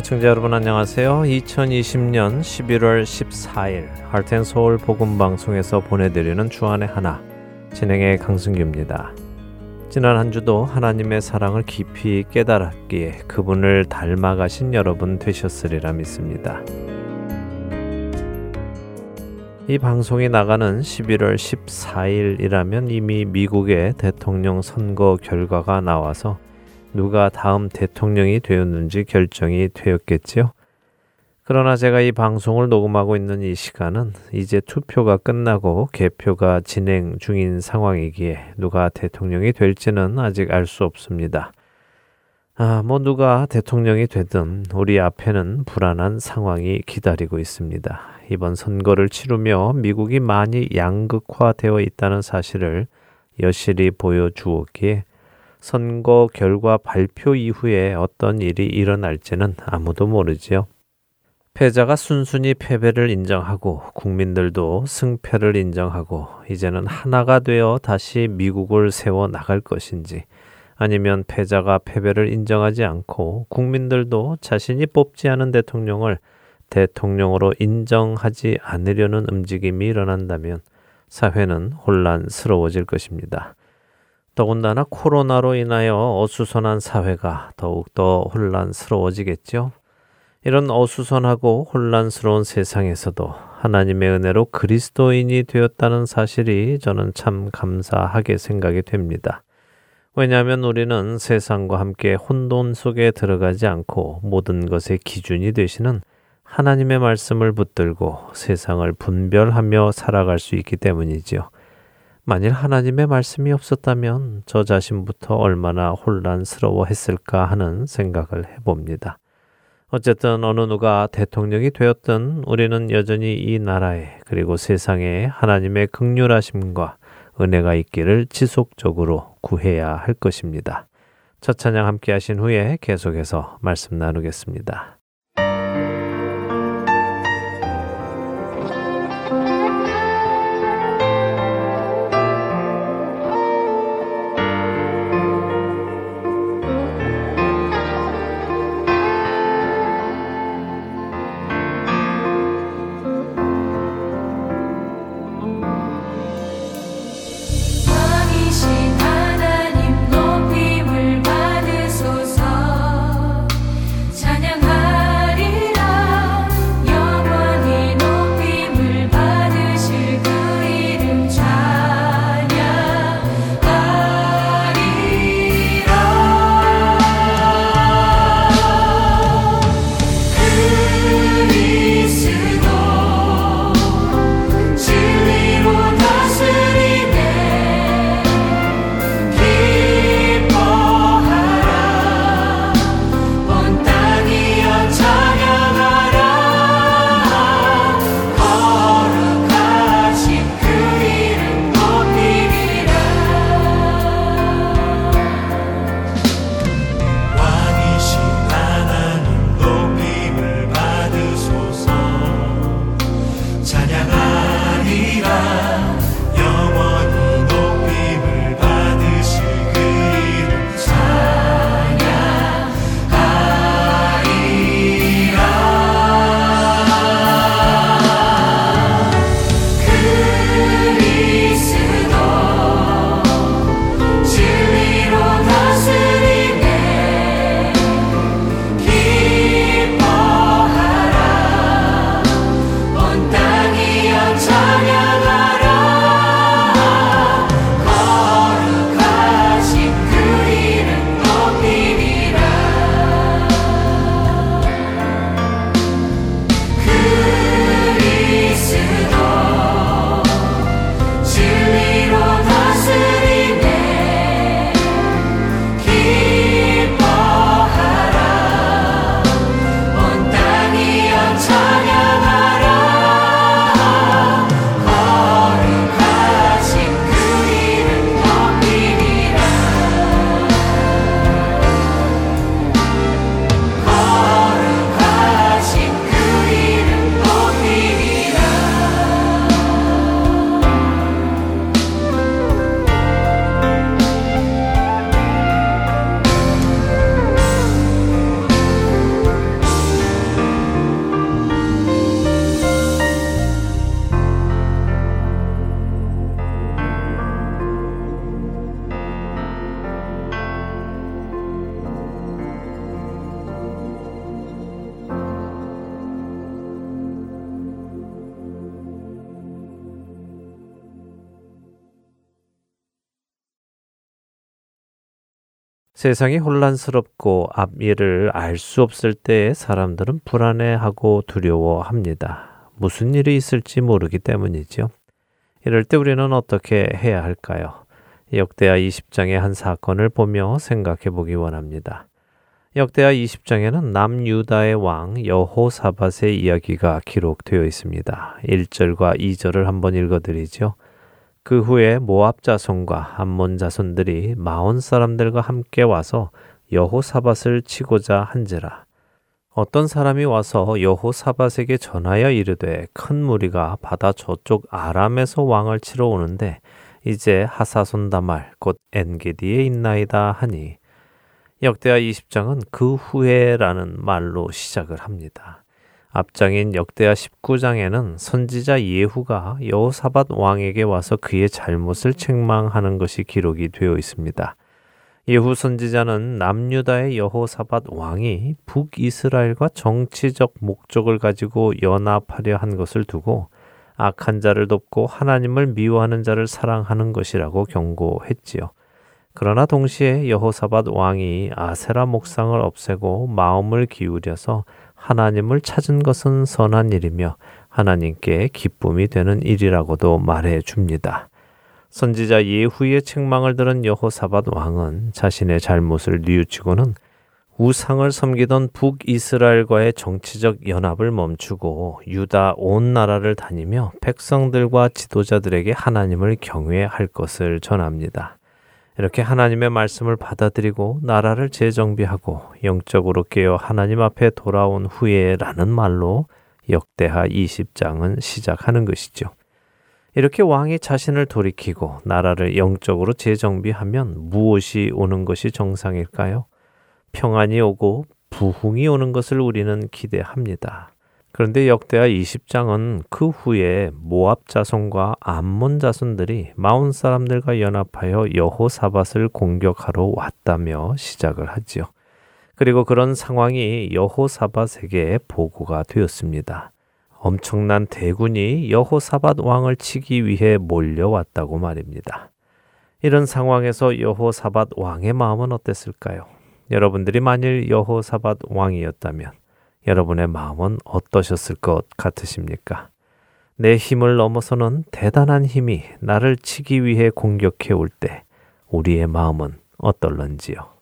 애청자 여러분 안녕하세요. 2020년 11월 14일 할텐서울 복음방송에서 보내드리는 주안의 하나 진행의 강승규입니다. 지난 한 주도 하나님의 사랑을 깊이 깨달았기에 그분을 닮아가신 여러분 되셨으리라 믿습니다. 이 방송이 나가는 11월 14일이라면 이미 미국의 대통령 선거 결과가 나와서 누가 다음 대통령이 되었는지 결정이 되었겠지요. 그러나 제가 이 방송을 녹음하고 있는 이 시간은 이제 투표가 끝나고 개표가 진행 중인 상황이기에 누가 대통령이 될지는 아직 알 수 없습니다. 아, 뭐 누가 대통령이 되든 우리 앞에는 불안한 상황이 기다리고 있습니다. 이번 선거를 치르며 미국이 많이 양극화되어 있다는 사실을 여실히 보여주었기에 선거 결과 발표 이후에 어떤 일이 일어날지는 아무도 모르지요. 패자가 순순히 패배를 인정하고 국민들도 승패를 인정하고 이제는 하나가 되어 다시 미국을 세워 나갈 것인지 아니면 패자가 패배를 인정하지 않고 국민들도 자신이 뽑지 않은 대통령을 대통령으로 인정하지 않으려는 움직임이 일어난다면 사회는 혼란스러워질 것입니다. 더군다나 코로나로 인하여 어수선한 사회가 더욱더 혼란스러워지겠죠. 이런 어수선하고 혼란스러운 세상에서도 하나님의 은혜로 그리스도인이 되었다는 사실이 저는 참 감사하게 생각이 됩니다. 왜냐하면 우리는 세상과 함께 혼돈 속에 들어가지 않고 모든 것의 기준이 되시는 하나님의 말씀을 붙들고 세상을 분별하며 살아갈 수 있기 때문이지요. 만일 하나님의 말씀이 없었다면 저 자신부터 얼마나 혼란스러워 했을까 하는 생각을 해봅니다. 어쨌든 어느 누가 대통령이 되었든 우리는 여전히 이 나라에 그리고 세상에 하나님의 극률하심과 은혜가 있기를 지속적으로 구해야 할 것입니다. 첫 찬양 함께 하신 후에 계속해서 말씀 나누겠습니다. 세상이 혼란스럽고 앞일을 알 수 없을 때에 사람들은 불안해하고 두려워합니다. 무슨 일이 있을지 모르기 때문이죠. 이럴 때 우리는 어떻게 해야 할까요? 역대하 20장의 한 사건을 보며 생각해 보기 원합니다. 역대하 20장에는 남유다의 왕 여호사밧의 이야기가 기록되어 있습니다. 1절과 2절을 한번 읽어 드리죠. 그 후에 모압 자손과 암몬 자손들이 마온 사람들과 함께 와서 여호사밧을 치고자 한지라 어떤 사람이 와서 여호사밧에게 전하여 이르되 큰 무리가 바다 저쪽 아람에서 왕을 치러 오는데 이제 하사손다말 곧 엔게디에 있나이다 하니 역대하 20장은 그 후에라는 말로 시작을 합니다. 앞장인 역대하 19장에는 선지자 예후가 여호사밧 왕에게 와서 그의 잘못을 책망하는 것이 기록이 되어 있습니다. 예후 선지자는 남유다의 여호사밧 왕이 북이스라엘과 정치적 목적을 가지고 연합하려 한 것을 두고 악한 자를 돕고 하나님을 미워하는 자를 사랑하는 것이라고 경고했지요. 그러나 동시에 여호사밧 왕이 아세라 목상을 없애고 마음을 기울여서 하나님을 찾은 것은 선한 일이며 하나님께 기쁨이 되는 일이라고도 말해 줍니다. 선지자 예후의 책망을 들은 여호사밧 왕은 자신의 잘못을 뉘우치고는 우상을 섬기던 북이스라엘과의 정치적 연합을 멈추고 유다 온 나라를 다니며 백성들과 지도자들에게 하나님을 경외할 것을 전합니다. 이렇게 하나님의 말씀을 받아들이고 나라를 재정비하고 영적으로 깨어 하나님 앞에 돌아온 후에라는 말로 역대하 20장은 시작하는 것이죠. 이렇게 왕이 자신을 돌이키고 나라를 영적으로 재정비하면 무엇이 오는 것이 정상일까요? 평안이 오고 부흥이 오는 것을 우리는 기대합니다. 그런데 역대하 20장은 그 후에 모압 자손과 암몬 자손들이 마온 사람들과 연합하여 여호사밧을 공격하러 왔다며 시작을 하지요. 그리고 그런 상황이 여호사밧에게 보고가 되었습니다. 엄청난 대군이 여호사밧 왕을 치기 위해 몰려왔다고 말입니다. 이런 상황에서 여호사밧 왕의 마음은 어땠을까요? 여러분들이 만일 여호사밧 왕이었다면 여러분의 마음은 어떠셨을 것 같으십니까? 내 힘을 넘어서는 대단한 힘이 나를 치기 위해 공격해 올 때 우리의 마음은 어떨런지요?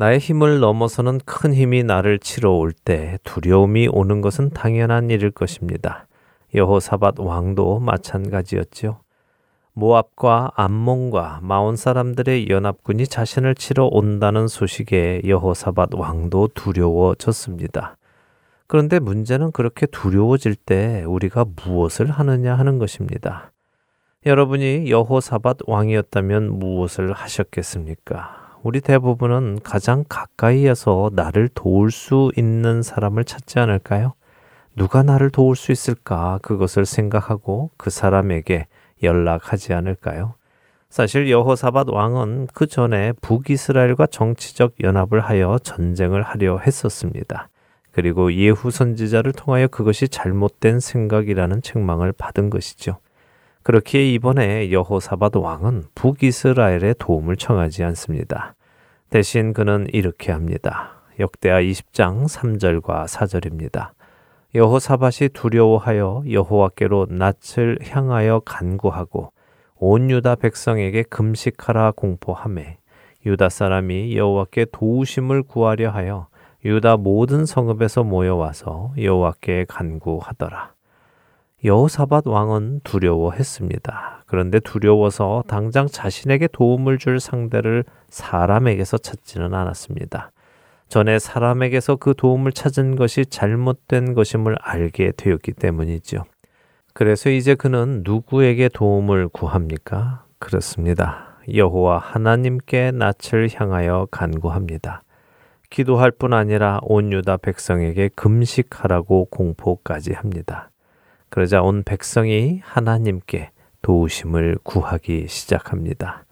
나의 힘을 넘어서는 큰 힘이 나를 치러 올 때 두려움이 오는 것은 당연한 일일 것입니다. 여호사밧 왕도 마찬가지였지요. 모압과 암몬과 마온 사람들의 연합군이 자신을 치러 온다는 소식에 여호사밧 왕도 두려워졌습니다. 그런데 문제는 그렇게 두려워질 때 우리가 무엇을 하느냐 하는 것입니다. 여러분이 여호사밧 왕이었다면 무엇을 하셨겠습니까? 우리 대부분은 가장 가까이에서 나를 도울 수 있는 사람을 찾지 않을까요? 누가 나를 도울 수 있을까? 그것을 생각하고 그 사람에게 연락하지 않을까요? 사실 여호사밧 왕은 그 전에 북이스라엘과 정치적 연합을 하여 전쟁을 하려 했었습니다. 그리고 예후 선지자를 통하여 그것이 잘못된 생각이라는 책망을 받은 것이죠. 그렇기에 이번에 여호사밧 왕은 북이스라엘의 도움을 청하지 않습니다. 대신 그는 이렇게 합니다. 역대하 20장 3절과 4절입니다. 여호사밧이 두려워하여 여호와께로 낯을 향하여 간구하고 온 유다 백성에게 금식하라 공포함에 유다 사람이 여호와께 도우심을 구하려 하여 유다 모든 성읍에서 모여와서 여호와께 간구하더라. 여호사밧 왕은 두려워했습니다. 그런데 두려워서 당장 자신에게 도움을 줄 상대를 사람에게서 찾지는 않았습니다. 전에 사람에게서 그 도움을 찾은 것이 잘못된 것임을 알게 되었기 때문이죠. 그래서 이제 그는 누구에게 도움을 구합니까? 그렇습니다. 여호와 하나님께 낯을 향하여 간구합니다. 기도할 뿐 아니라 온 유다 백성에게 금식하라고 공포까지 합니다. 그러자 온 백성이 하나님께 도우심을 구하기 시작합니다.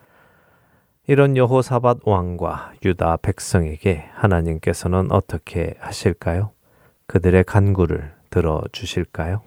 이런 여호사밧 왕과 유다 백성에게 하나님께서는 어떻게 하실까요? 그들의 간구를 들어 주실까요?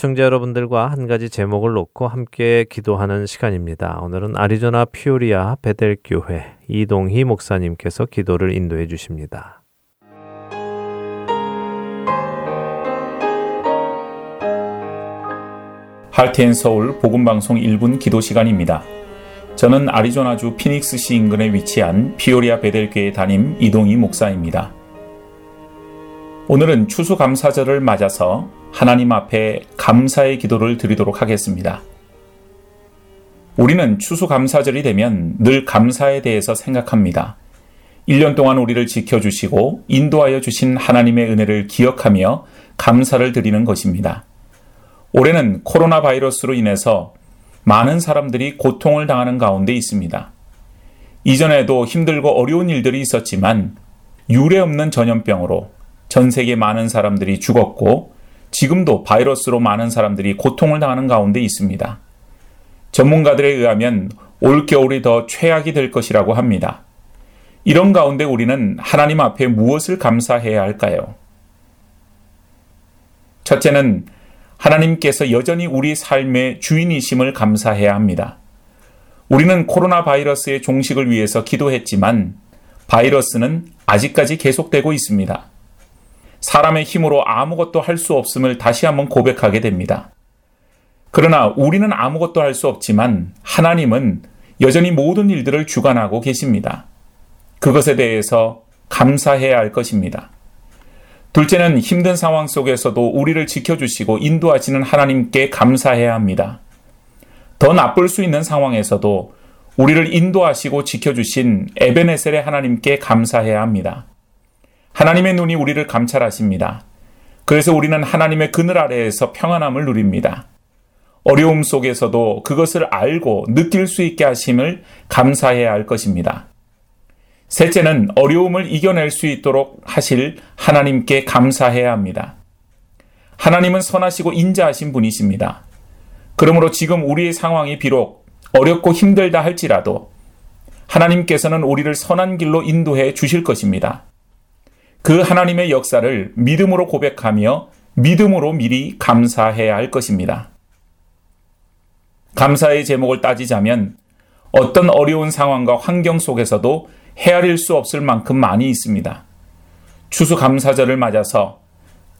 애청자 여러분들과 한 가지 제목을 놓고 함께 기도하는 시간입니다. 오늘은 아리조나 피오리아 베델교회 이동희 목사님께서 기도를 인도해 주십니다. 할텐 서울 복음방송 1분 기도 시간입니다. 저는 아리조나주 피닉스시 인근에 위치한 피오리아 베델교회 담임 이동희 목사입니다. 오늘은 추수감사절을 맞아서 하나님 앞에 감사의 기도를 드리도록 하겠습니다. 우리는 추수감사절이 되면 늘 감사에 대해서 생각합니다. 1년 동안 우리를 지켜주시고 인도하여 주신 하나님의 은혜를 기억하며 감사를 드리는 것입니다. 올해는 코로나 바이러스로 인해서 많은 사람들이 고통을 당하는 가운데 있습니다. 이전에도 힘들고 어려운 일들이 있었지만 유례 없는 전염병으로 전 세계 많은 사람들이 죽었고 지금도 바이러스로 많은 사람들이 고통을 당하는 가운데 있습니다. 전문가들에 의하면 올겨울이 더 최악이 될 것이라고 합니다. 이런 가운데 우리는 하나님 앞에 무엇을 감사해야 할까요? 첫째는 하나님께서 여전히 우리 삶의 주인이심을 감사해야 합니다. 우리는 코로나 바이러스의 종식을 위해서 기도했지만 바이러스는 아직까지 계속되고 있습니다. 사람의 힘으로 아무것도 할 수 없음을 다시 한번 고백하게 됩니다. 그러나 우리는 아무것도 할 수 없지만 하나님은 여전히 모든 일들을 주관하고 계십니다. 그것에 대해서 감사해야 할 것입니다. 둘째는 힘든 상황 속에서도 우리를 지켜주시고 인도하시는 하나님께 감사해야 합니다. 더 나쁠 수 있는 상황에서도 우리를 인도하시고 지켜주신 에베네셀의 하나님께 감사해야 합니다. 하나님의 눈이 우리를 감찰하십니다. 그래서 우리는 하나님의 그늘 아래에서 평안함을 누립니다. 어려움 속에서도 그것을 알고 느낄 수 있게 하심을 감사해야 할 것입니다. 셋째는 어려움을 이겨낼 수 있도록 하실 하나님께 감사해야 합니다. 하나님은 선하시고 인자하신 분이십니다. 그러므로 지금 우리의 상황이 비록 어렵고 힘들다 할지라도 하나님께서는 우리를 선한 길로 인도해 주실 것입니다. 그 하나님의 역사를 믿음으로 고백하며 믿음으로 미리 감사해야 할 것입니다. 감사의 제목을 따지자면 어떤 어려운 상황과 환경 속에서도 헤아릴 수 없을 만큼 많이 있습니다. 추수감사절을 맞아서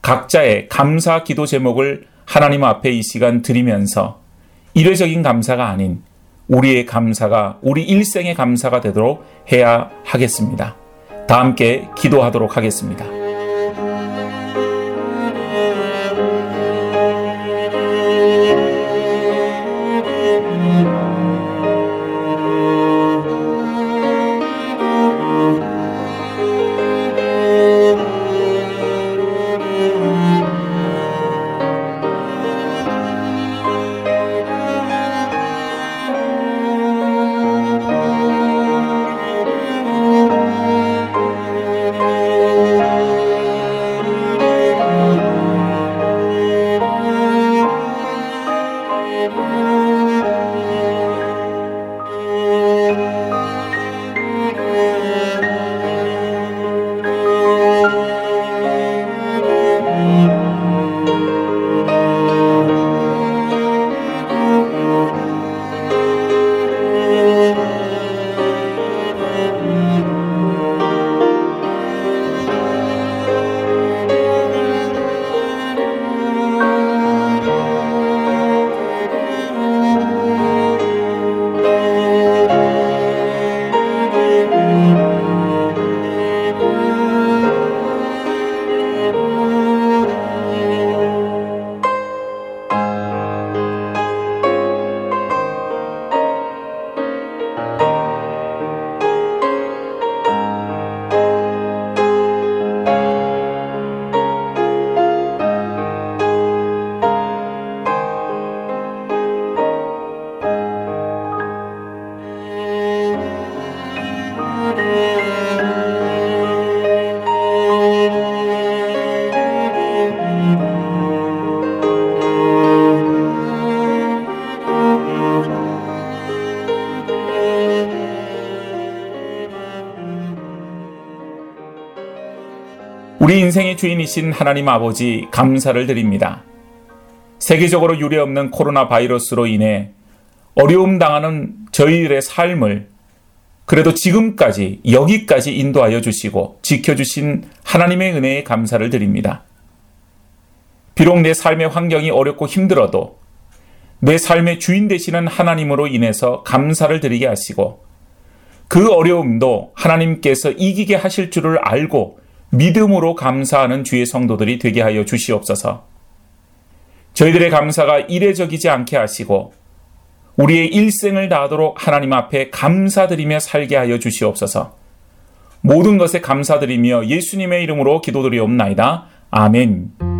각자의 감사 기도 제목을 하나님 앞에 이 시간 드리면서 이례적인 감사가 아닌 우리의 감사가 우리 일생의 감사가 되도록 해야 하겠습니다. 다 함께 기도하도록 하겠습니다. 주인이신 하나님 아버지 감사를 드립니다. 세계적으로 유례없는 코로나 바이러스로 인해 어려움 당하는 저희들의 삶을 그래도 지금까지 여기까지 인도하여 주시고 지켜주신 하나님의 은혜에 감사를 드립니다. 비록 내 삶의 환경이 어렵고 힘들어도 내 삶의 주인 되시는 하나님으로 인해서 감사를 드리게 하시고 그 어려움도 하나님께서 이기게 하실 줄을 알고 믿음으로 감사하는 주의 성도들이 되게 하여 주시옵소서. 저희들의 감사가 이례적이지 않게 하시고 우리의 일생을 다하도록 하나님 앞에 감사드리며 살게 하여 주시옵소서. 모든 것에 감사드리며 예수님의 이름으로 기도드리옵나이다. 아멘.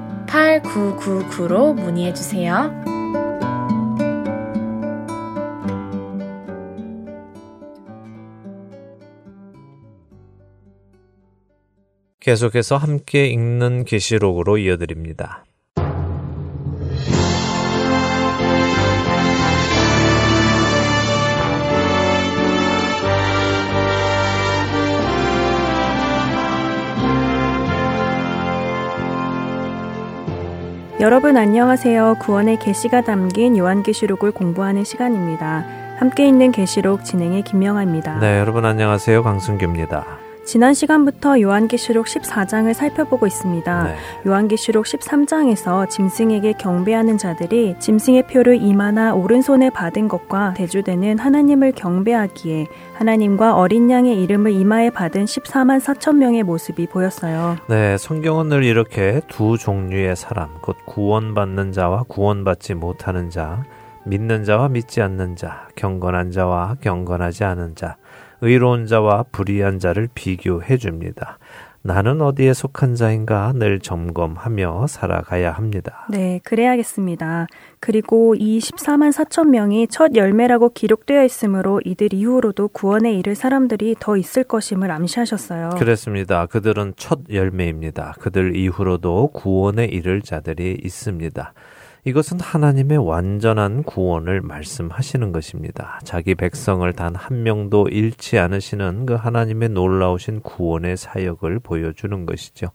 866-8999로 문의해 주세요. 계속해서 함께 읽는 계시록으로 이어드립니다. 여러분 안녕하세요. 구원의 계시가 담긴 요한계시록을 공부하는 시간입니다. 함께 있는 계시록 진행의 김명아입니다. 네, 여러분 안녕하세요. 강승규입니다. 지난 시간부터 요한계시록 14장을 살펴보고 있습니다. 네. 요한계시록 13장에서 짐승에게 경배하는 자들이 짐승의 표를 이마나 오른손에 받은 것과 대조되는 하나님을 경배하기에 하나님과 어린 양의 이름을 이마에 받은 14만 4천 명의 모습이 보였어요. 네, 성경은 늘 이렇게 두 종류의 사람, 곧 구원받는 자와 구원받지 못하는 자, 믿는 자와 믿지 않는 자, 경건한 자와 경건하지 않은 자, 의로운 자와 불의한 자를 비교해 줍니다. 나는 어디에 속한 자인가 늘 점검하며 살아가야 합니다. 네, 그래야겠습니다. 그리고 이 14만 4천 명이 첫 열매라고 기록되어 있으므로 이들 이후로도 구원에 이를 사람들이 더 있을 것임을 암시하셨어요. 그렇습니다. 그들은 첫 열매입니다. 그들 이후로도 구원에 이를 자들이 있습니다. 이것은 하나님의 완전한 구원을 말씀하시는 것입니다. 자기 백성을 단 한 명도 잃지 않으시는 그 하나님의 놀라우신 구원의 사역을 보여주는 것이죠.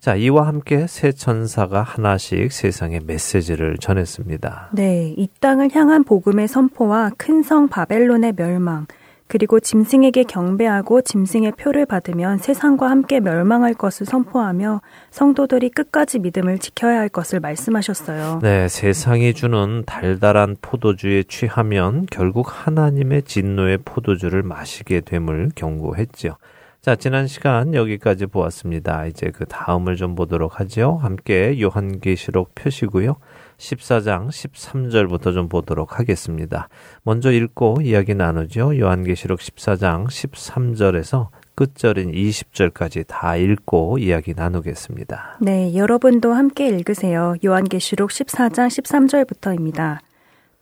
자, 이와 함께 새 천사가 하나씩 세상에 메시지를 전했습니다. 네, 이 땅을 향한 복음의 선포와 큰 성 바벨론의 멸망, 그리고 짐승에게 경배하고 짐승의 표를 받으면 세상과 함께 멸망할 것을 선포하며 성도들이 끝까지 믿음을 지켜야 할 것을 말씀하셨어요. 네, 세상이 주는 달달한 포도주에 취하면 결국 하나님의 진노의 포도주를 마시게 됨을 경고했지요. 자, 지난 시간 여기까지 보았습니다. 이제 그 다음을 좀 보도록 하죠. 함께 요한계시록 표시고요. 14장 13절부터 좀 보도록 하겠습니다. 먼저 읽고 이야기 나누죠. 요한계시록 14장 13절에서 끝절인 20절까지 다 읽고 이야기 나누겠습니다. 네, 여러분도 함께 읽으세요. 요한계시록 14장 13절부터입니다.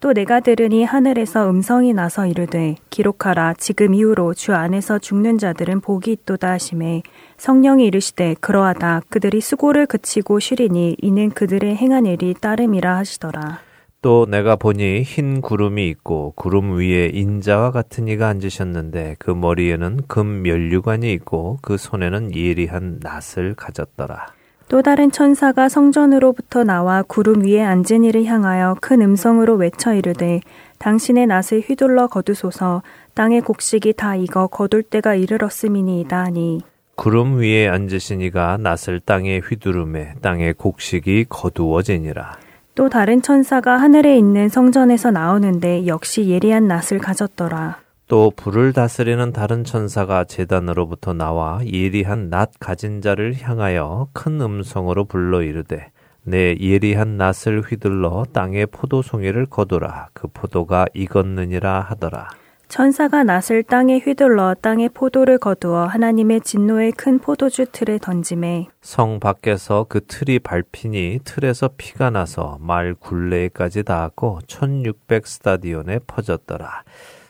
또 내가 들으니 하늘에서 음성이 나서 이르되 기록하라 지금 이후로 주 안에서 죽는 자들은 복이 있도다 하심에 성령이 이르시되 그러하다 그들이 수고를 그치고 쉬리니 이는 그들의 행한 일이 따름이라 하시더라. 또 내가 보니 흰 구름이 있고 구름 위에 인자와 같은 이가 앉으셨는데 그 머리에는 금 면류관이 있고 그 손에는 예리한 낫을 가졌더라. 또 다른 천사가 성전으로부터 나와 구름 위에 앉은 이를 향하여 큰 음성으로 외쳐 이르되 당신의 낫을 휘둘러 거두소서 땅의 곡식이 다 익어 거둘 때가 이르렀음이니이다 하니 구름 위에 앉으신 이가 낫을 땅에 휘두르매 땅의 곡식이 거두어지니라. 또 다른 천사가 하늘에 있는 성전에서 나오는데 역시 예리한 낫을 가졌더라. 또 불을 다스리는 다른 천사가 재단으로부터 나와 예리한 낫 가진 자를 향하여 큰 음성으로 불러 이르되 내 예리한 낫을 휘둘러 땅의 포도송이를 거두라 그 포도가 익었느니라 하더라. 천사가 낫을 땅에 휘둘러 땅의 포도를 거두어 하나님의 진노의 큰 포도주 틀에 던짐에 성 밖에서 그 틀이 밟히니 틀에서 피가 나서 말 굴레까지 닿았고 1600 스타디온에 퍼졌더라.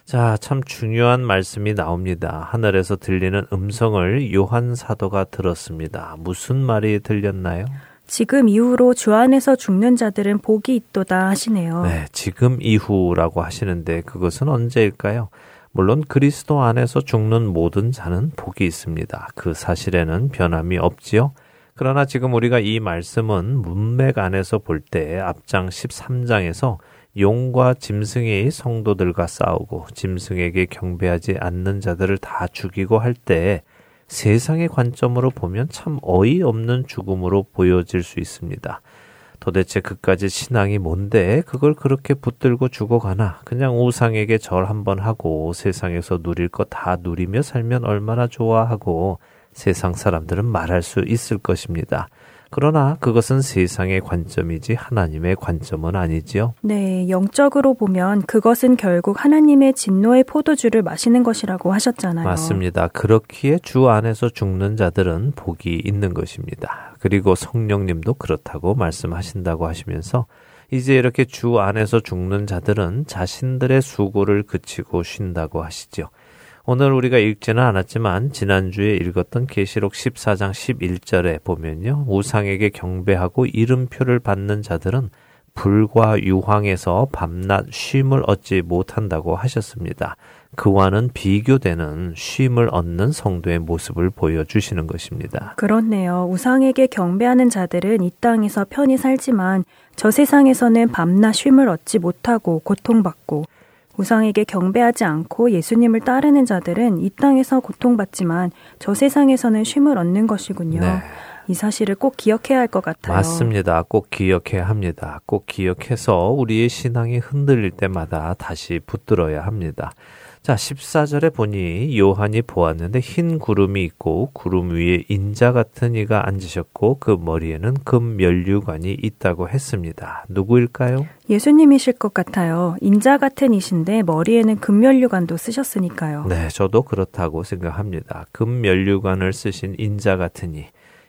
자, 참 중요한 말씀이 나옵니다. 하늘에서 들리는 음성을 요한 사도가 들었습니다. 무슨 말이 들렸나요? 지금 이후로 주 안에서 죽는 자들은 복이 있도다 하시네요. 네, 지금 이후라고 하시는데 그것은 언제일까요? 물론 그리스도 안에서 죽는 모든 자는 복이 있습니다. 그 사실에는 변함이 없지요. 그러나 지금 우리가 이 말씀은 문맥 안에서 볼 때 앞장 13장에서 용과 짐승이 성도들과 싸우고 짐승에게 경배하지 않는 자들을 다 죽이고 할때 세상의 관점으로 보면 참 어이없는 죽음으로 보여질 수 있습니다. 도대체 그까지 신앙이 뭔데 그걸 그렇게 붙들고 죽어가나 그냥 우상에게 절 한번 하고 세상에서 누릴 거다 누리며 살면 얼마나 좋아하고 세상 사람들은 말할 수 있을 것입니다. 그러나 그것은 세상의 관점이지 하나님의 관점은 아니지요. 네, 영적으로 보면 그것은 결국 하나님의 진노의 포도주를 마시는 것이라고 하셨잖아요. 맞습니다. 그렇기에 주 안에서 죽는 자들은 복이 있는 것입니다. 그리고 성령님도 그렇다고 말씀하신다고 하시면서 이제 이렇게 주 안에서 죽는 자들은 자신들의 수고를 그치고 쉰다고 하시죠. 오늘 우리가 읽지는 않았지만 지난주에 읽었던 계시록 14장 11절에 보면요. 우상에게 경배하고 이름표를 받는 자들은 불과 유황에서 밤낮 쉼을 얻지 못한다고 하셨습니다. 그와는 비교되는 쉼을 얻는 성도의 모습을 보여주시는 것입니다. 그렇네요. 우상에게 경배하는 자들은 이 땅에서 편히 살지만 저 세상에서는 밤낮 쉼을 얻지 못하고 고통받고 우상에게 경배하지 않고 예수님을 따르는 자들은 이 땅에서 고통받지만 저 세상에서는 쉼을 얻는 것이군요. 네. 이 사실을 꼭 기억해야 할 것 같아요. 맞습니다. 꼭 기억해야 합니다. 꼭 기억해서 우리의 신앙이 흔들릴 때마다 다시 붙들어야 합니다. 자, 14절에 보니 요한이 보았는데 흰 구름이 있고 구름 위에 인자 같은 이가 앉으셨고 그 머리에는 금 면류관이 있다고 했습니다. 누구일까요? 예수님이실 것 같아요. 인자 같은 이신데 머리에는 금 면류관도 쓰셨으니까요. 네, 저도 그렇다고 생각합니다. 금 면류관을 쓰신 인자 같은 이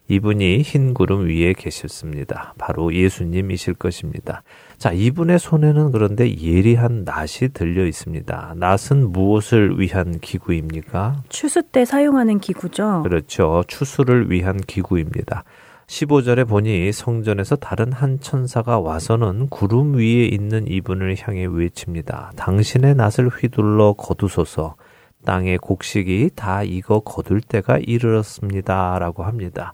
이분이 흰 구름 위에 계셨습니다. 바로 예수님이실 것입니다. 자, 이분의 손에는 그런데 예리한 낫이 들려 있습니다. 낫은 무엇을 위한 기구입니까? 추수 때 사용하는 기구죠. 그렇죠. 추수를 위한 기구입니다. 15절에 보니 성전에서 다른 한 천사가 와서는 구름 위에 있는 이분을 향해 외칩니다. 당신의 낫을 휘둘러 거두소서 땅의 곡식이 다 익어 거둘 때가 이르렀습니다. 라고 합니다.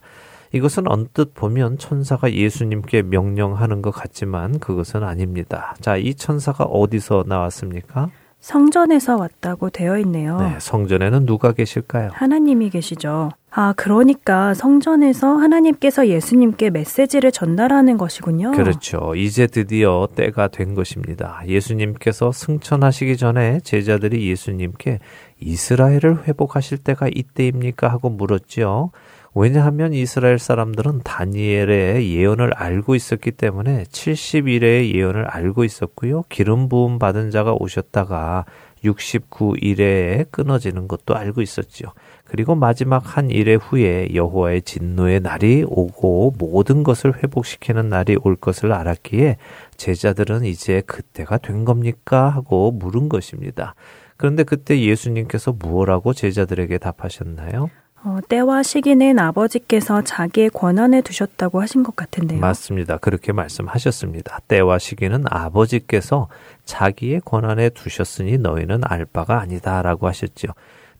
이것은 언뜻 보면 천사가 예수님께 명령하는 것 같지만 그것은 아닙니다. 자, 이 천사가 어디서 나왔습니까? 성전에서 왔다고 되어 있네요. 네, 성전에는 누가 계실까요? 하나님이 계시죠. 아, 그러니까 성전에서 하나님께서 예수님께 메시지를 전달하는 것이군요. 그렇죠. 이제 드디어 때가 된 것입니다. 예수님께서 승천하시기 전에 제자들이 예수님께 이스라엘을 회복하실 때가 이때입니까? 하고 물었지요. 왜냐하면 이스라엘 사람들은 다니엘의 예언을 알고 있었기 때문에 70일의 예언을 알고 있었고요. 기름 부음 받은 자가 오셨다가 69일에 끊어지는 것도 알고 있었지요. 그리고 마지막 한 일의 후에 여호와의 진노의 날이 오고 모든 것을 회복시키는 날이 올 것을 알았기에 제자들은 이제 그때가 된 겁니까 하고 물은 것입니다. 그런데 그때 예수님께서 무엇라고 제자들에게 답하셨나요? 어, 때와 시기는 아버지께서 자기의 권한에 두셨다고 하신 것 같은데요. 맞습니다. 그렇게 말씀하셨습니다. 때와 시기는 아버지께서 자기의 권한에 두셨으니 너희는 알 바가 아니다라고 하셨죠.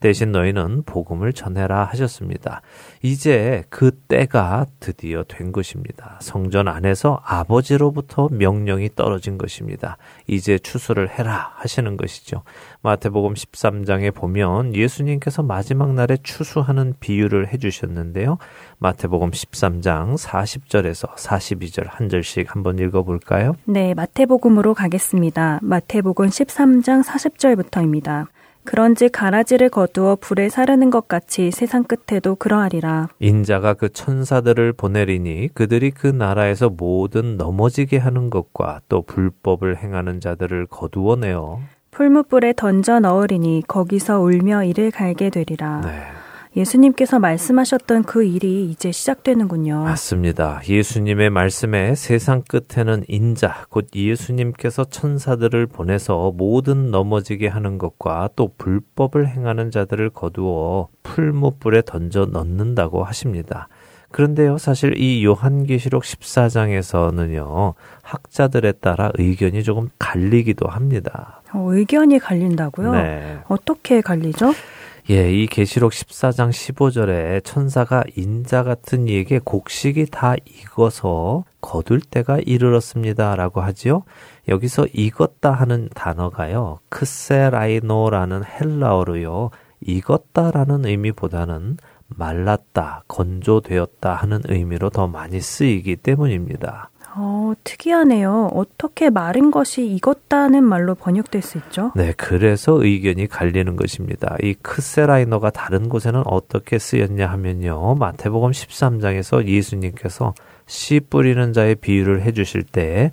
대신 너희는 복음을 전해라 하셨습니다. 이제 그 때가 드디어 된 것입니다. 성전 안에서 아버지로부터 명령이 떨어진 것입니다. 이제 추수를 해라 하시는 것이죠. 마태복음 13장에 보면 예수님께서 마지막 날에 추수하는 비유를 해주셨는데요. 마태복음 13장 40절에서 42절 한 절씩 한번 읽어볼까요? 네, 마태복음으로 가겠습니다. 마태복음 13장 40절부터입니다. 그런즉 가라지를 거두어 불에 사르는 것 같이 세상 끝에도 그러하리라. 인자가 그 천사들을 보내리니 그들이 그 나라에서 모든 넘어지게 하는 것과 또 불법을 행하는 자들을 거두어내어 풀무불에 던져 넣으리니 거기서 울며 이를 갈게 되리라. 네. 예수님께서 말씀하셨던 그 일이 이제 시작되는군요. 맞습니다. 예수님의 말씀에 세상 끝에는 인자, 곧 예수님께서 천사들을 보내서 모든 넘어지게 하는 것과 또 불법을 행하는 자들을 거두어 풀무불에 던져 넣는다고 하십니다. 그런데요, 사실 이 요한계시록 14장에서는요, 학자들에 따라 의견이 조금 갈리기도 합니다. 어, 의견이 갈린다고요? 네. 어떻게 갈리죠? 예, 이 계시록 14장 15절에 천사가 인자 같은 이에게 곡식이 다 익어서 거둘 때가 이르렀습니다라고 하지요. 여기서 익었다 하는 단어가요. 크세라이노라는 헬라어로요. 익었다라는 의미보다는 말랐다, 건조되었다 하는 의미로 더 많이 쓰이기 때문입니다. 어, 특이하네요. 어떻게 마른 것이 익었다는 말로 번역될 수 있죠? 네, 그래서 의견이 갈리는 것입니다. 이 크세라이너가 다른 곳에는 어떻게 쓰였냐 하면요. 마태복음 13장에서 예수님께서 씨 뿌리는 자의 비유를 해주실 때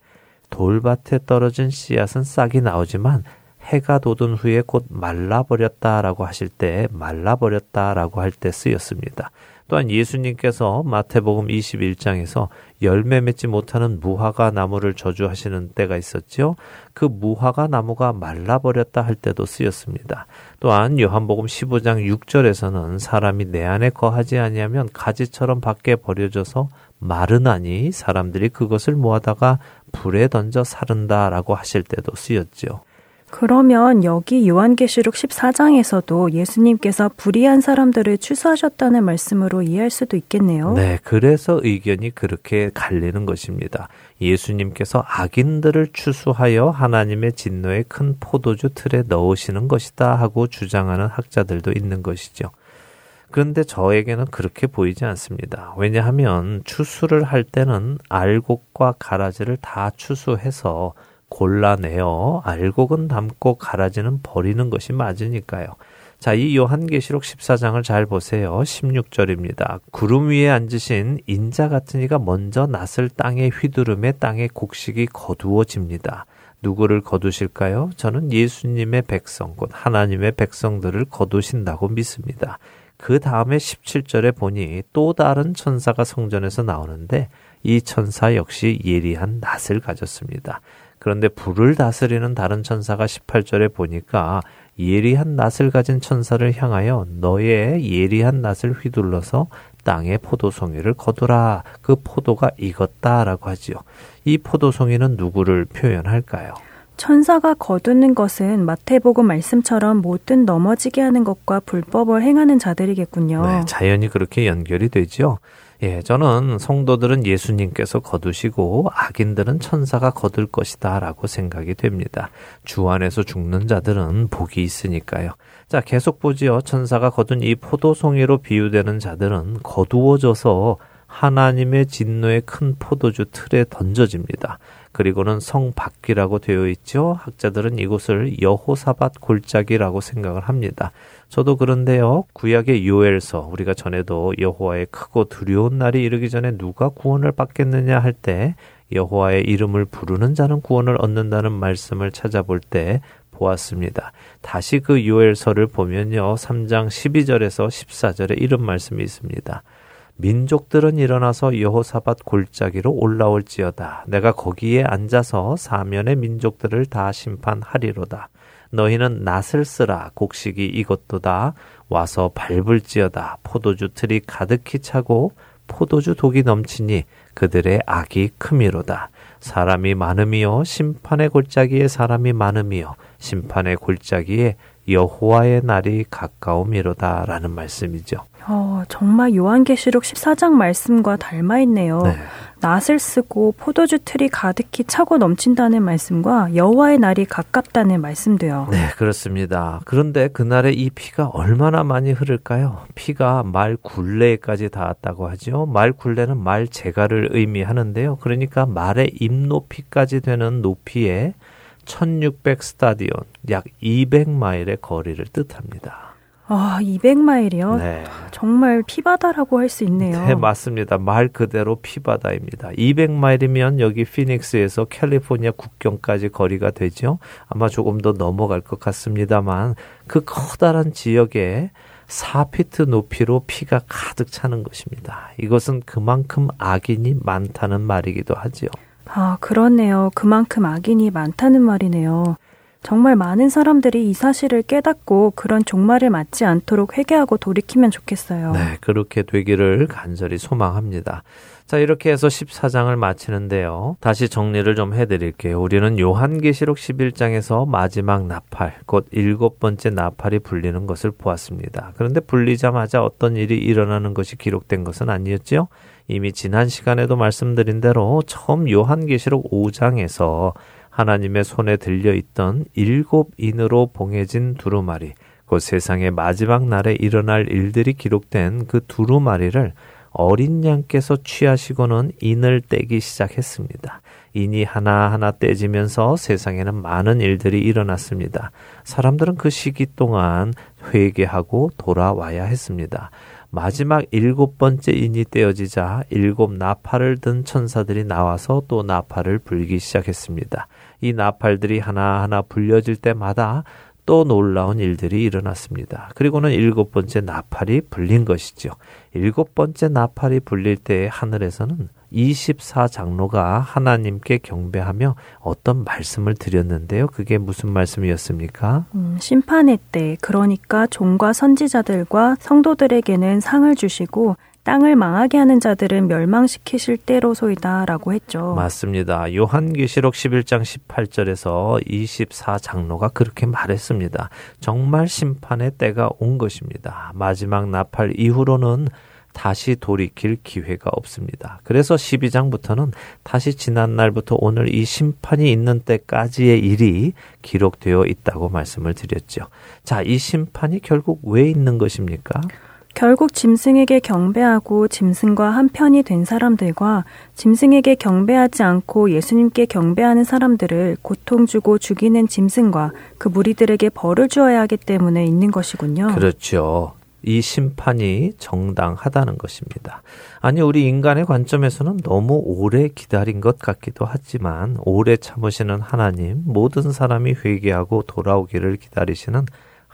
돌밭에 떨어진 씨앗은 싹이 나오지만 해가 돋은 후에 곧 말라버렸다라고 하실 때 말라버렸다라고 할 때 쓰였습니다. 또한 예수님께서 마태복음 21장에서 열매 맺지 못하는 무화과 나무를 저주하시는 때가 있었지요. 그 무화과 나무가 말라버렸다 할 때도 쓰였습니다. 또한 요한복음 15장 6절에서는 사람이 내 안에 거하지 아니하면 가지처럼 밖에 버려져서 마르나니 사람들이 그것을 모아다가 불에 던져 사른다라고 하실 때도 쓰였지요. 그러면 여기 요한계시록 14장에서도 예수님께서 불의한 사람들을 추수하셨다는 말씀으로 이해할 수도 있겠네요. 네, 그래서 의견이 그렇게 갈리는 것입니다. 예수님께서 악인들을 추수하여 하나님의 진노의 큰 포도주 틀에 넣으시는 것이다 하고 주장하는 학자들도 있는 것이죠. 그런데 저에게는 그렇게 보이지 않습니다. 왜냐하면 추수를 할 때는 알곡과 가라지를 다 추수해서 골라내어 알곡은 담고 가라지는 버리는 것이 맞으니까요. 자, 이 요한계시록 14장을 잘 보세요. 16절입니다. 구름 위에 앉으신 인자 같은 이가 먼저 낯을 땅에 휘두름에 땅의 곡식이 거두어집니다. 누구를 거두실까요? 저는 예수님의 백성, 곧 하나님의 백성들을 거두신다고 믿습니다. 그 다음에 17절에 보니 또 다른 천사가 성전에서 나오는데 이 천사 역시 예리한 낯을 가졌습니다. 그런데 불을 다스리는 다른 천사가 18절에 보니까 예리한 낯을 가진 천사를 향하여 너의 예리한 낯을 휘둘러서 땅의 포도송이를 거두라. 그 포도가 익었다라고 하지요. 이 포도송이는 누구를 표현할까요? 천사가 거두는 것은 마태복음 말씀처럼 못든 넘어지게 하는 것과 불법을 행하는 자들이겠군요. 네, 자연히 그렇게 연결이 되죠. 예, 저는 성도들은 예수님께서 거두시고 악인들은 천사가 거둘 것이다 라고 생각이 됩니다. 주 안에서 죽는 자들은 복이 있으니까요. 자, 계속 보지요. 천사가 거둔 이 포도송이로 비유되는 자들은 거두어져서 하나님의 진노의 큰 포도주 틀에 던져집니다. 그리고는 성 밖이라고 되어 있죠. 학자들은 이곳을 여호사밧 골짜기라고 생각을 합니다. 저도 그런데요. 구약의 요엘서 우리가 전에도 여호와의 크고 두려운 날이 이르기 전에 누가 구원을 받겠느냐 할 때 여호와의 이름을 부르는 자는 구원을 얻는다는 말씀을 찾아볼 때 보았습니다. 다시 그 요엘서를 보면요. 3장 12절에서 14절에 이런 말씀이 있습니다. 민족들은 일어나서 여호사밧 골짜기로 올라올지어다. 내가 거기에 앉아서 사면의 민족들을 다 심판하리로다. 너희는 낫을 쓰라. 곡식이 이것도다. 와서 밟을지어다. 포도주 틀이 가득히 차고 포도주 독이 넘치니 그들의 악이 크미로다. 사람이 많음이요. 심판의 골짜기에 사람이 많음이요. 심판의 골짜기에 여호와의 날이 가까움이로다라는 말씀이죠. 어, 정말 요한계시록 14장 말씀과 닮아 있네요. 네. 낫을 쓰고 포도주 틀이 가득히 차고 넘친다는 말씀과 여호와의 날이 가깝다는 말씀도요. 네, 그렇습니다. 그런데 그날에 이 피가 얼마나 많이 흐를까요? 피가 말 굴레까지 닿았다고 하죠. 말 굴레는 말 재갈을 의미하는데요. 그러니까 말의 입 높이까지 되는 높이에 1600 스타디온, 약 200마일의 거리를 뜻합니다. 아, 200마일이요? 네. 정말 피바다라고 할 수 있네요. 네, 맞습니다. 말 그대로 피바다입니다. 200마일이면 여기 피닉스에서 캘리포니아 국경까지 거리가 되죠. 아마 조금 더 넘어갈 것 같습니다만 그 커다란 지역에 4피트 높이로 피가 가득 차는 것입니다. 이것은 그만큼 악인이 많다는 말이기도 하지요. 아, 그렇네요. 그만큼 악인이 많다는 말이네요. 정말 많은 사람들이 이 사실을 깨닫고 그런 종말을 맞지 않도록 회개하고 돌이키면 좋겠어요. 네, 그렇게 되기를 간절히 소망합니다. 자, 이렇게 해서 14장을 마치는데요. 다시 정리를 좀 해드릴게요. 우리는 요한계시록 11장에서 마지막 나팔, 곧 일곱 번째 나팔이 불리는 것을 보았습니다. 그런데 불리자마자 어떤 일이 일어나는 것이 기록된 것은 아니었지요? 이미 지난 시간에도 말씀드린 대로 처음 요한계시록 5장에서 하나님의 손에 들려 있던 일곱 인으로 봉해진 두루마리, 곧 세상의 마지막 날에 일어날 일들이 기록된 그 두루마리를 어린 양께서 취하시고는 인을 떼기 시작했습니다. 인이 하나하나 떼지면서 세상에는 많은 일들이 일어났습니다. 사람들은 그 시기 동안 회개하고 돌아와야 했습니다. 마지막 일곱 번째 인이 떼어지자 일곱 나팔을 든 천사들이 나와서 또 나팔을 불기 시작했습니다. 이 나팔들이 하나하나 불려질 때마다 또 놀라운 일들이 일어났습니다. 그리고는 일곱 번째 나팔이 불린 것이죠. 일곱 번째 나팔이 불릴 때 하늘에서는 24장로가 하나님께 경배하며 어떤 말씀을 드렸는데요. 그게 무슨 말씀이었습니까? 음, 심판의 때, 그러니까 종과 선지자들과 성도들에게는 상을 주시고 땅을 망하게 하는 자들은 멸망시키실 때로소이다라고 했죠. 맞습니다. 요한계시록 11장 18절에서 24장로가 그렇게 말했습니다. 정말 심판의 때가 온 것입니다. 마지막 나팔 이후로는 다시 돌이킬 기회가 없습니다. 그래서 12장부터는 다시 지난 날부터 오늘 이 심판이 있는 때까지의 일이 기록되어 있다고 말씀을 드렸죠. 자, 이 심판이 결국 왜 있는 것입니까? 결국 짐승에게 경배하고 짐승과 한편이 된 사람들과 짐승에게 경배하지 않고 예수님께 경배하는 사람들을 고통 주고 죽이는 짐승과 그 무리들에게 벌을 주어야 하기 때문에 있는 것이군요. 그렇죠. 이 심판이 정당하다는 것입니다. 아니, 우리 인간의 관점에서는 너무 오래 기다린 것 같기도 하지만, 오래 참으시는 하나님, 모든 사람이 회개하고 돌아오기를 기다리시는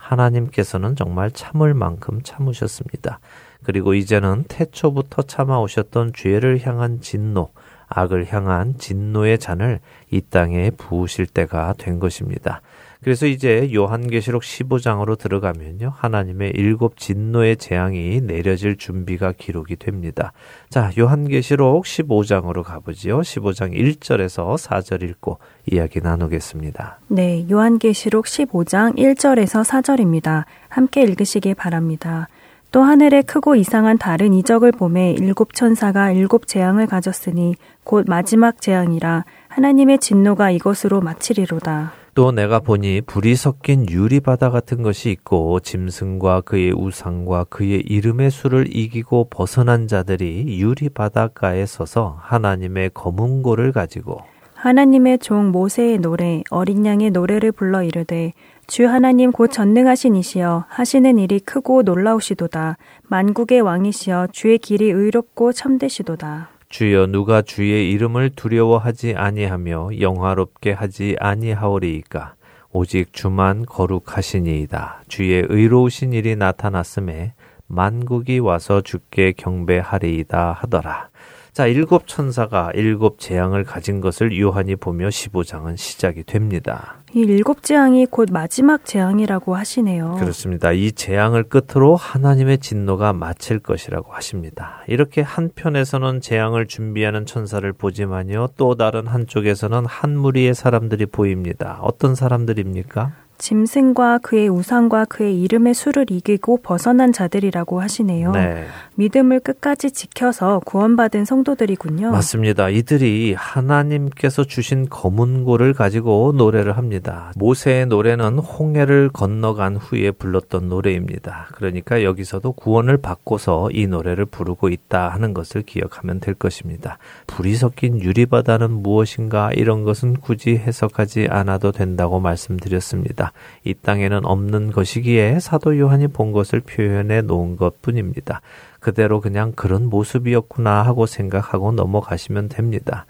하나님께서는 정말 참을 만큼 참으셨습니다. 그리고 이제는 태초부터 참아오셨던 죄를 향한 진노, 악을 향한 진노의 잔을 이 땅에 부으실 때가 된 것입니다. 그래서 이제 요한계시록 15장으로 들어가면요. 하나님의 일곱 진노의 재앙이 내려질 준비가 기록이 됩니다. 자, 요한계시록 15장으로 가보지요. 15장 1절에서 4절 읽고 이야기 나누겠습니다. 네, 요한계시록 15장 1절에서 4절입니다. 함께 읽으시기 바랍니다. 또 하늘에 크고 이상한 다른 이적을 봄에 일곱 천사가 일곱 재앙을 가졌으니 곧 마지막 재앙이라 하나님의 진노가 이것으로 마치리로다. 또 내가 보니 불이 섞인 유리바다 같은 것이 있고 짐승과 그의 우상과 그의 이름의 수를 이기고 벗어난 자들이 유리바닷가에 서서 하나님의 검은 고를 가지고 하나님의 종 모세의 노래 어린 양의 노래를 불러 이르되 주 하나님 곧 전능하신 이시여 하시는 일이 크고 놀라우시도다. 만국의 왕이시여 주의 길이 의롭고 참되시도다 주여 누가 주의 이름을 두려워하지 아니하며 영화롭게 하지 아니하오리이까 오직 주만 거룩하시니이다. 주의 의로우신 일이 나타났음에 만국이 와서 주께 경배하리이다 하더라. 자, 일곱 천사가 일곱 재앙을 가진 것을 요한이 보며 15장은 시작이 됩니다. 이 일곱 재앙이 곧 마지막 재앙이라고 하시네요. 그렇습니다. 이 재앙을 끝으로 하나님의 진노가 마칠 것이라고 하십니다. 이렇게 한편에서는 재앙을 준비하는 천사를 보지만요. 또 다른 한쪽에서는 한 무리의 사람들이 보입니다. 어떤 사람들입니까? 짐승과 그의 우상과 그의 이름의 수를 이기고 벗어난 자들이라고 하시네요. 네. 믿음을 끝까지 지켜서 구원받은 성도들이군요. 맞습니다. 이들이 하나님께서 주신 검은고를 가지고 노래를 합니다. 모세의 노래는 홍해를 건너간 후에 불렀던 노래입니다. 그러니까 여기서도 구원을 받고서 이 노래를 부르고 있다 하는 것을 기억하면 될 것입니다. 불이 섞인 유리바다는 무엇인가 이런 것은 굳이 해석하지 않아도 된다고 말씀드렸습니다. 이 땅에는 없는 것이기에 사도 요한이 본 것을 표현해 놓은 것 뿐입니다. 그대로 그냥 그런 모습이었구나 하고 생각하고 넘어가시면 됩니다.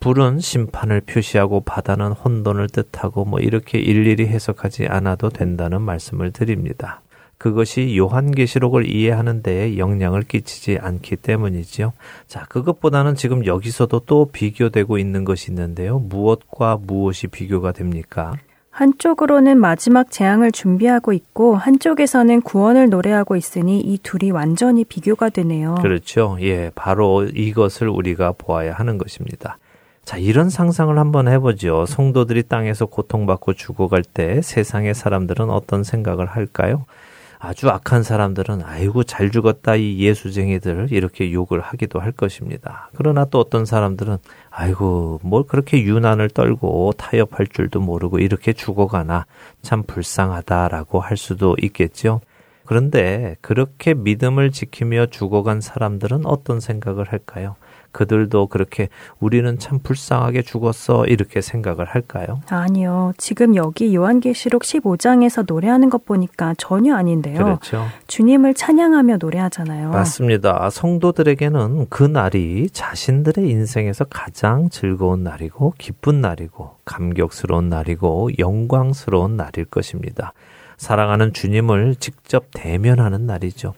불은 심판을 표시하고 바다는 혼돈을 뜻하고 뭐 이렇게 일일이 해석하지 않아도 된다는 말씀을 드립니다. 그것이 요한계시록을 이해하는 데에 영향을 끼치지 않기 때문이지요. 자, 그것보다는 지금 여기서도 또 비교되고 있는 것이 있는데요. 무엇과 무엇이 비교가 됩니까? 한쪽으로는 마지막 재앙을 준비하고 있고 한쪽에서는 구원을 노래하고 있으니 이 둘이 완전히 비교가 되네요. 그렇죠. 예, 바로 이것을 우리가 보아야 하는 것입니다. 자, 이런 상상을 한번 해보죠. 성도들이 땅에서 고통받고 죽어갈 때 세상의 사람들은 어떤 생각을 할까요? 아주 악한 사람들은 아이고 잘 죽었다 이 예수쟁이들 이렇게 욕을 하기도 할 것입니다. 그러나 또 어떤 사람들은 아이고 뭘 그렇게 유난을 떨고 타협할 줄도 모르고 이렇게 죽어가나 참 불쌍하다라고 할 수도 있겠죠. 그런데 그렇게 믿음을 지키며 죽어간 사람들은 어떤 생각을 할까요? 그들도 그렇게 우리는 참 불쌍하게 죽었어 이렇게 생각을 할까요? 아니요. 지금 여기 요한계시록 15장에서 노래하는 것 보니까 전혀 아닌데요. 그렇죠. 주님을 찬양하며 노래하잖아요. 맞습니다. 성도들에게는 그 날이 자신들의 인생에서 가장 즐거운 날이고 기쁜 날이고 감격스러운 날이고 영광스러운 날일 것입니다. 사랑하는 주님을 직접 대면하는 날이죠.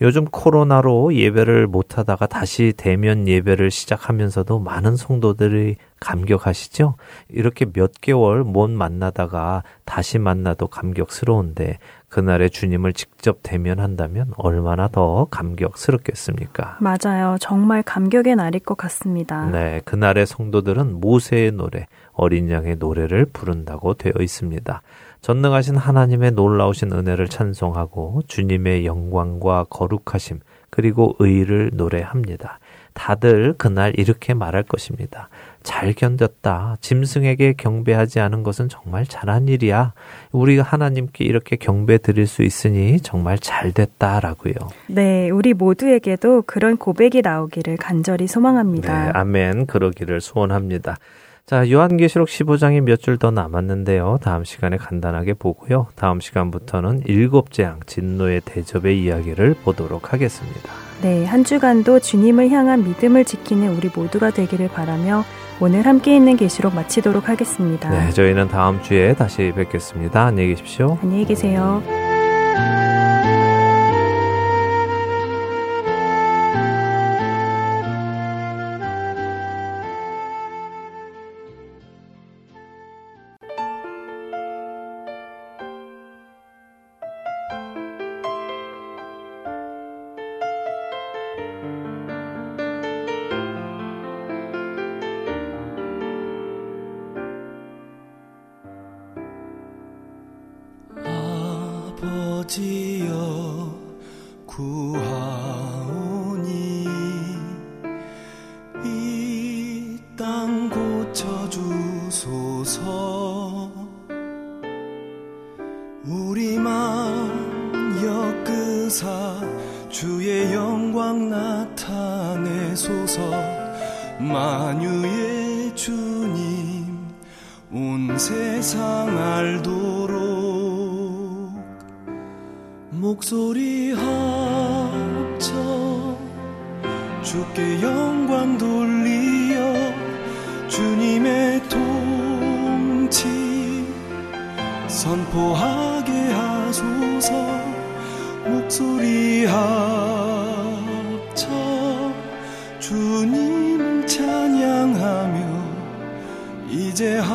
요즘 코로나로 예배를 못하다가 다시 대면 예배를 시작하면서도 많은 성도들이 감격하시죠? 이렇게 몇 개월 못 만나다가 다시 만나도 감격스러운데 그날의 주님을 직접 대면한다면 얼마나 더 감격스럽겠습니까? 맞아요. 정말 감격의 날일 것 같습니다. 네, 그날의 성도들은 모세의 노래, 어린 양의 노래를 부른다고 되어 있습니다. 전능하신 하나님의 놀라우신 은혜를 찬송하고 주님의 영광과 거룩하심 그리고 의를 노래합니다. 다들 그날 이렇게 말할 것입니다. 잘 견뎠다. 짐승에게 경배하지 않은 것은 정말 잘한 일이야. 우리가 하나님께 이렇게 경배 드릴 수 있으니 정말 잘 됐다라고요. 네, 우리 모두에게도 그런 고백이 나오기를 간절히 소망합니다. 네, 아멘. 그러기를 소원합니다. 자, 요한계시록 15장이 몇 줄 더 남았는데요. 다음 시간에 간단하게 보고요. 다음 시간부터는 일곱 재앙 진노의 대접의 이야기를 보도록 하겠습니다. 네, 한 주간도 주님을 향한 믿음을 지키는 우리 모두가 되기를 바라며 오늘 함께 있는 계시록 마치도록 하겠습니다. 네, 저희는 다음 주에 다시 뵙겠습니다. 안녕히 계십시오. 안녕히 계세요. 선포하게 하소서. 목소리 합쳐 주님 찬양하며 이제 하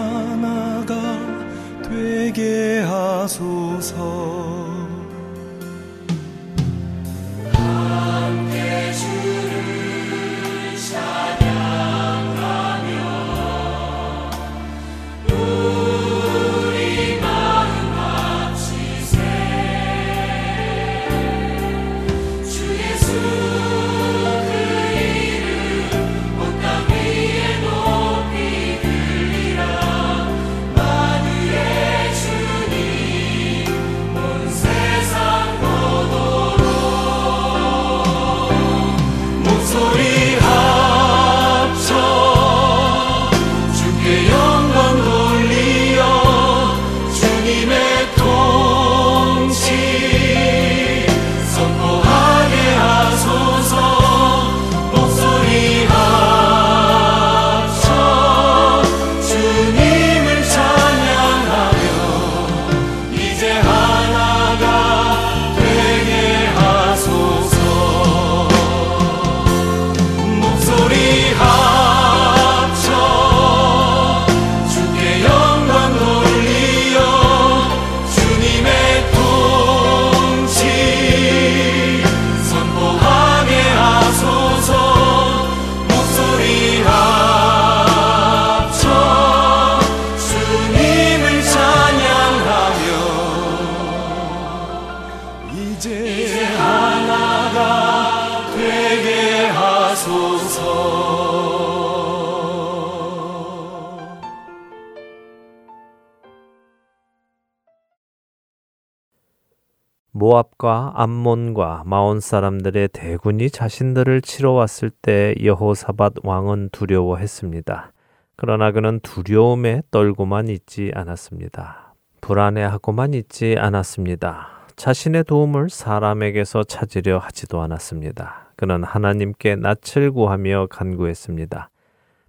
모압과 암몬과 마온 사람들의 대군이 자신들을 치러 왔을 때 여호사밧 왕은 두려워했습니다. 그러나 그는 두려움에 떨고만 있지 않았습니다. 불안해하고만 있지 않았습니다. 자신의 도움을 사람에게서 찾으려 하지도 않았습니다. 그는 하나님께 낯을 구하며 간구했습니다.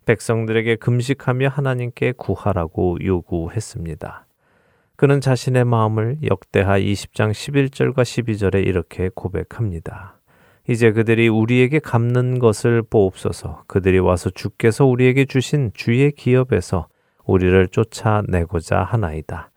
백성들에게 금식하며 하나님께 구하라고 요구했습니다. 그는 자신의 마음을 역대하 20장 11절과 12절에 이렇게 고백합니다. 이제 그들이 우리에게 갚는 것을 보옵소서 그들이 와서 주께서 우리에게 주신 주의 기업에서 우리를 쫓아내고자 하나이다.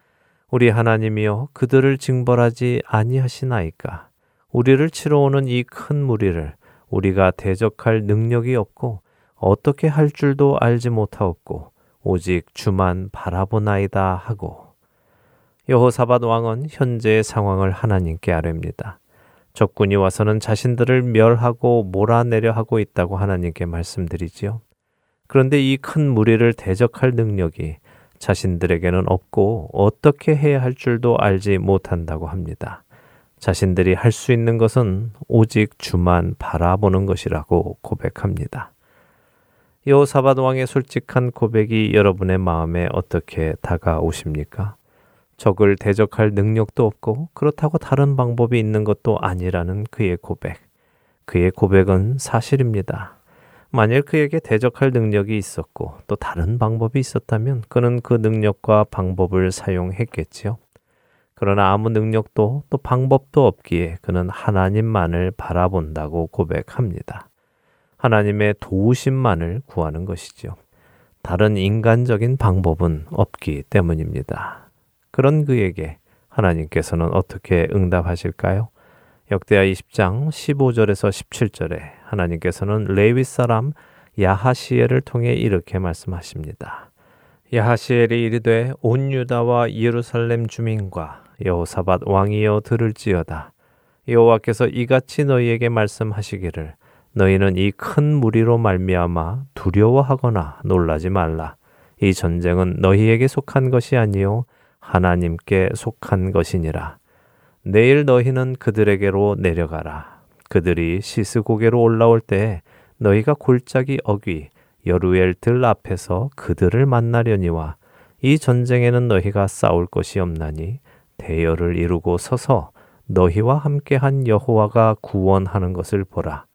우리 하나님이여 그들을 징벌하지 아니하시나이까. 우리를 치러 오는 이 큰 무리를 우리가 대적할 능력이 없고 어떻게 할 줄도 알지 못하옵고 오직 주만 바라보나이다 하고 여호사밧 왕은 현재의 상황을 하나님께 아뢰입니다. 적군이 와서는 자신들을 멸하고 몰아내려 하고 있다고 하나님께 말씀드리지요. 그런데 이 큰 무리를 대적할 능력이 자신들에게는 없고 어떻게 해야 할 줄도 알지 못한다고 합니다. 자신들이 할 수 있는 것은 오직 주만 바라보는 것이라고 고백합니다. 여호사밧 왕의 솔직한 고백이 여러분의 마음에 어떻게 다가오십니까? 적을 대적할 능력도 없고 그렇다고 다른 방법이 있는 것도 아니라는 그의 고백. 그의 고백은 사실입니다. 만일 그에게 대적할 능력이 있었고 또 다른 방법이 있었다면 그는 그 능력과 방법을 사용했겠지요. 그러나 아무 능력도 또 방법도 없기에 그는 하나님만을 바라본다고 고백합니다. 하나님의 도우심만을 구하는 것이지요. 다른 인간적인 방법은 없기 때문입니다. 그런 그에게 하나님께서는 어떻게 응답하실까요? 역대하 20장 15절에서 17절에 하나님께서는 레위 사람 야하시엘을 통해 이렇게 말씀하십니다. 야하시엘이 이르되 온 유다와 예루살렘 주민과 여호사밧 왕이여 들을지어다. 여호와께서 이같이 너희에게 말씀하시기를 너희는 이 큰 무리로 말미암아 두려워하거나 놀라지 말라. 이 전쟁은 너희에게 속한 것이 아니요 하나님께 속한 것이니라. 내일 너희는 그들에게로 내려가라. 그들이 시스고개로 올라올 때 너희가 골짜기 어귀 여루엘 들 앞에서 그들을 만나려니와 이 전쟁에는 너희가 싸울 것이 없나니 대열을 이루고 서서 너희와 함께한 여호와가 구원하는 것을 보라.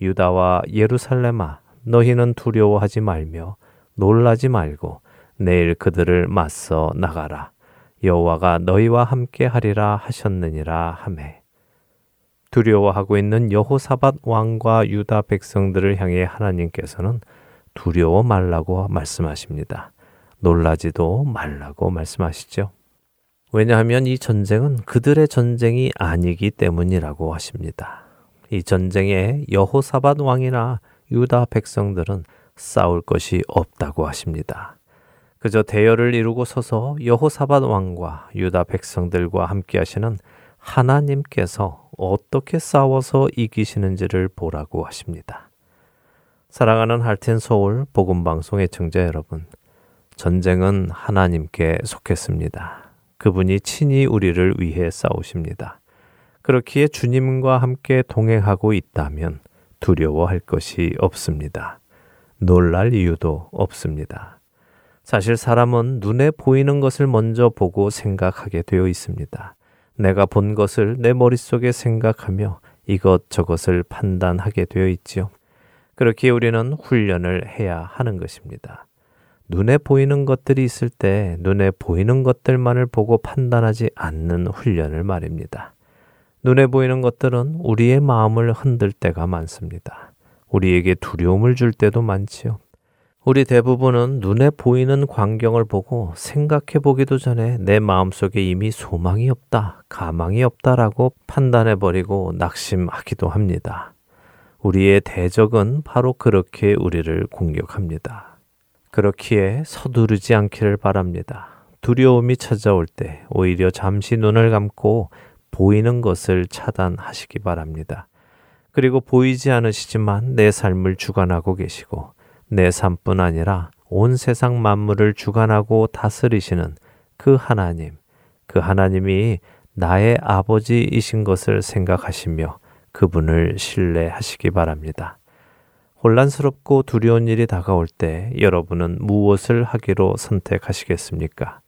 유다와 예루살렘아 너희는 두려워하지 말며 놀라지 말고 내일 그들을 맞서 나가라. 여호와가 너희와 함께 하리라 하셨느니라 하매 두려워하고 있는 여호사밧 왕과 유다 백성들을 향해 하나님께서는 두려워 말라고 말씀하십니다. 놀라지도 말라고 말씀하시죠. 왜냐하면 이 전쟁은 그들의 전쟁이 아니기 때문이라고 하십니다. 이 전쟁에 여호사밧 왕이나 유다 백성들은 싸울 것이 없다고 하십니다. 그저 대열을 이루고 서서 여호사밧 왕과 유다 백성들과 함께 하시는 하나님께서 어떻게 싸워서 이기시는지를 보라고 하십니다. 사랑하는 할텐 서울 복음 방송 의 청자 여러분, 전쟁은 하나님께 속했습니다. 그분이 친히 우리를 위해 싸우십니다. 그렇기에 주님과 함께 동행하고 있다면 두려워할 것이 없습니다. 놀랄 이유도 없습니다. 사실 사람은 눈에 보이는 것을 먼저 보고 생각하게 되어 있습니다. 내가 본 것을 내 머릿속에 생각하며 이것저것을 판단하게 되어 있지요. 그렇게 우리는 훈련을 해야 하는 것입니다. 눈에 보이는 것들이 있을 때 눈에 보이는 것들만을 보고 판단하지 않는 훈련을 말입니다. 눈에 보이는 것들은 우리의 마음을 흔들 때가 많습니다. 우리에게 두려움을 줄 때도 많지요. 우리 대부분은 눈에 보이는 광경을 보고 생각해 보기도 전에 내 마음속에 이미 소망이 없다, 가망이 없다라고 판단해 버리고 낙심하기도 합니다. 우리의 대적은 바로 그렇게 우리를 공격합니다. 그렇기에 서두르지 않기를 바랍니다. 두려움이 찾아올 때 오히려 잠시 눈을 감고 보이는 것을 차단하시기 바랍니다. 그리고 보이지 않으시지만 내 삶을 주관하고 계시고 내 삶뿐 아니라 온 세상 만물을 주관하고 다스리시는 그 하나님, 그 하나님이 나의 아버지이신 것을 생각하시며 그분을 신뢰하시기 바랍니다. 혼란스럽고 두려운 일이 다가올 때 여러분은 무엇을 하기로 선택하시겠습니까?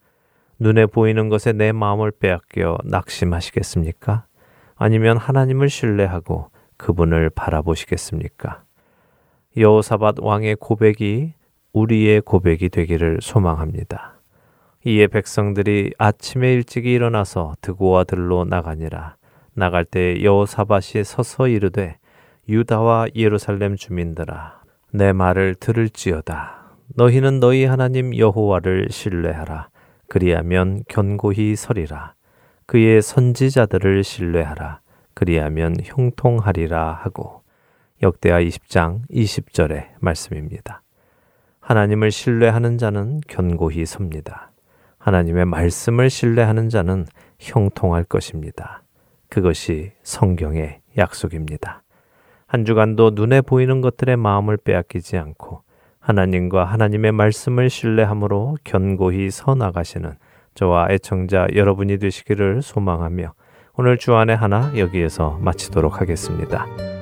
눈에 보이는 것에 내 마음을 빼앗겨 낙심하시겠습니까? 아니면 하나님을 신뢰하고 그분을 바라보시겠습니까? 여호사밧 왕의 고백이 우리의 고백이 되기를 소망합니다. 이에 백성들이 아침에 일찍이 일어나서 드고와 들로 나가니라. 나갈 때 여호사밧이 서서 이르되 유다와 예루살렘 주민들아 내 말을 들을지어다. 너희는 너희 하나님 여호와를 신뢰하라. 그리하면 견고히 서리라. 그의 선지자들을 신뢰하라. 그리하면 형통하리라 하고 역대하 20장 20절의 말씀입니다. 하나님을 신뢰하는 자는 견고히 섭니다. 하나님의 말씀을 신뢰하는 자는 형통할 것입니다. 그것이 성경의 약속입니다. 한 주간도 눈에 보이는 것들의 마음을 빼앗기지 않고 하나님과 하나님의 말씀을 신뢰함으로 견고히 서 나가시는 저와 애청자 여러분이 되시기를 소망하며 오늘 주안의 하나 여기에서 마치도록 하겠습니다.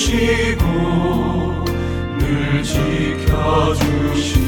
주시고 늘 지켜주시고